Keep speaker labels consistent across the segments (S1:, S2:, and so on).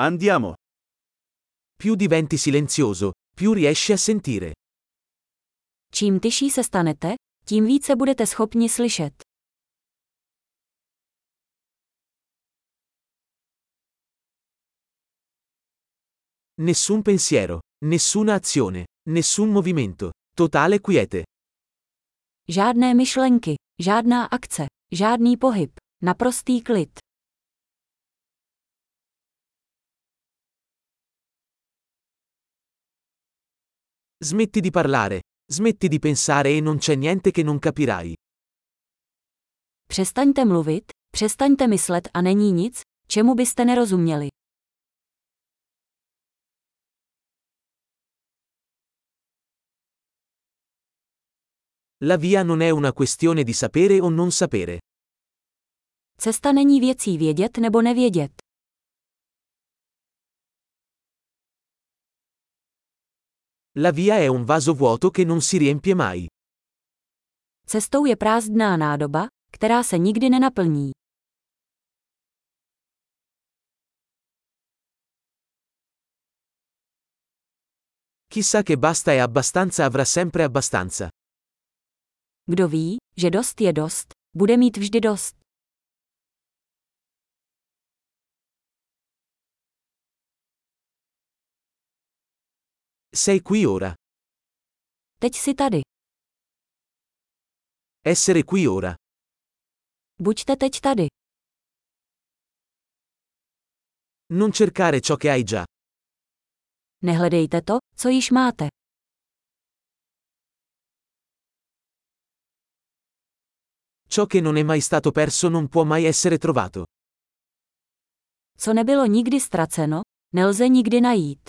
S1: Andiamo.
S2: Più diventi silenzioso, più riesci a sentire.
S3: Čím tyší se stanete, tím více budete schopni slyšet.
S2: Nessun pensiero, nessuna azione, nessun movimento. Totale quiete.
S3: Žádné myšlenky, žádná akce, žádný pohyb, naprostý klid.
S2: Smetti di parlare, smetti di pensare e non c'è niente che non capirai.
S3: Přestaňte mluvit, přestaňte myslet a není nic, čemu byste nerozuměli.
S2: La via non è una questione di sapere o non sapere.
S3: Cesta není věcí vědět nebo nevědět.
S2: La via è un vaso vuoto che non si riempie mai.
S3: Cestou je prázdná nádoba, která se nikdy nenaplní.
S2: Chissà che basta e abbastanza avrà sempre abbastanza.
S3: Kdo ví, že dost je dost, bude mít vždy dost.
S2: Sei qui ora.
S3: Teď si tady.
S2: Essere qui ora.
S3: Buďte teď tady.
S2: Non cercare ciò che hai già.
S3: Nehledejte to, co již máte.
S2: Ciò che non è mai stato perso non può mai essere trovato.
S3: Co nebylo nikdy ztraceno, nelze nikdy najít.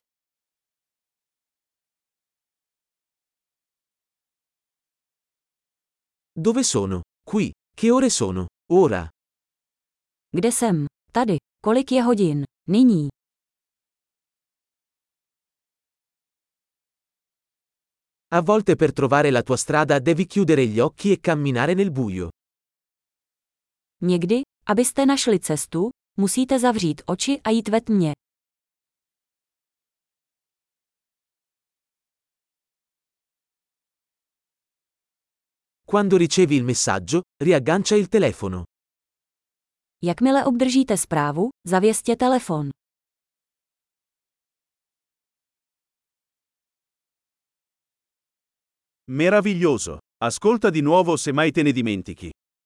S2: Dove sono? Qui. Che ore sono? Ora.
S3: Kde jsem? Tady. Kolik je hodin? Nyní.
S2: A volte per trovare la tua strada devi chiudere gli occhi e camminare nel buio.
S3: Někdy, abyste našli cestu, musíte zavřít oči a jít ve tmě.
S2: Quando ricevi il messaggio, riaggancia il telefono.
S3: Jakmile obdržíte zprávu, zavěstěte telefon.
S1: Meraviglioso. Ascolta di nuovo se mai te ne dimentichi.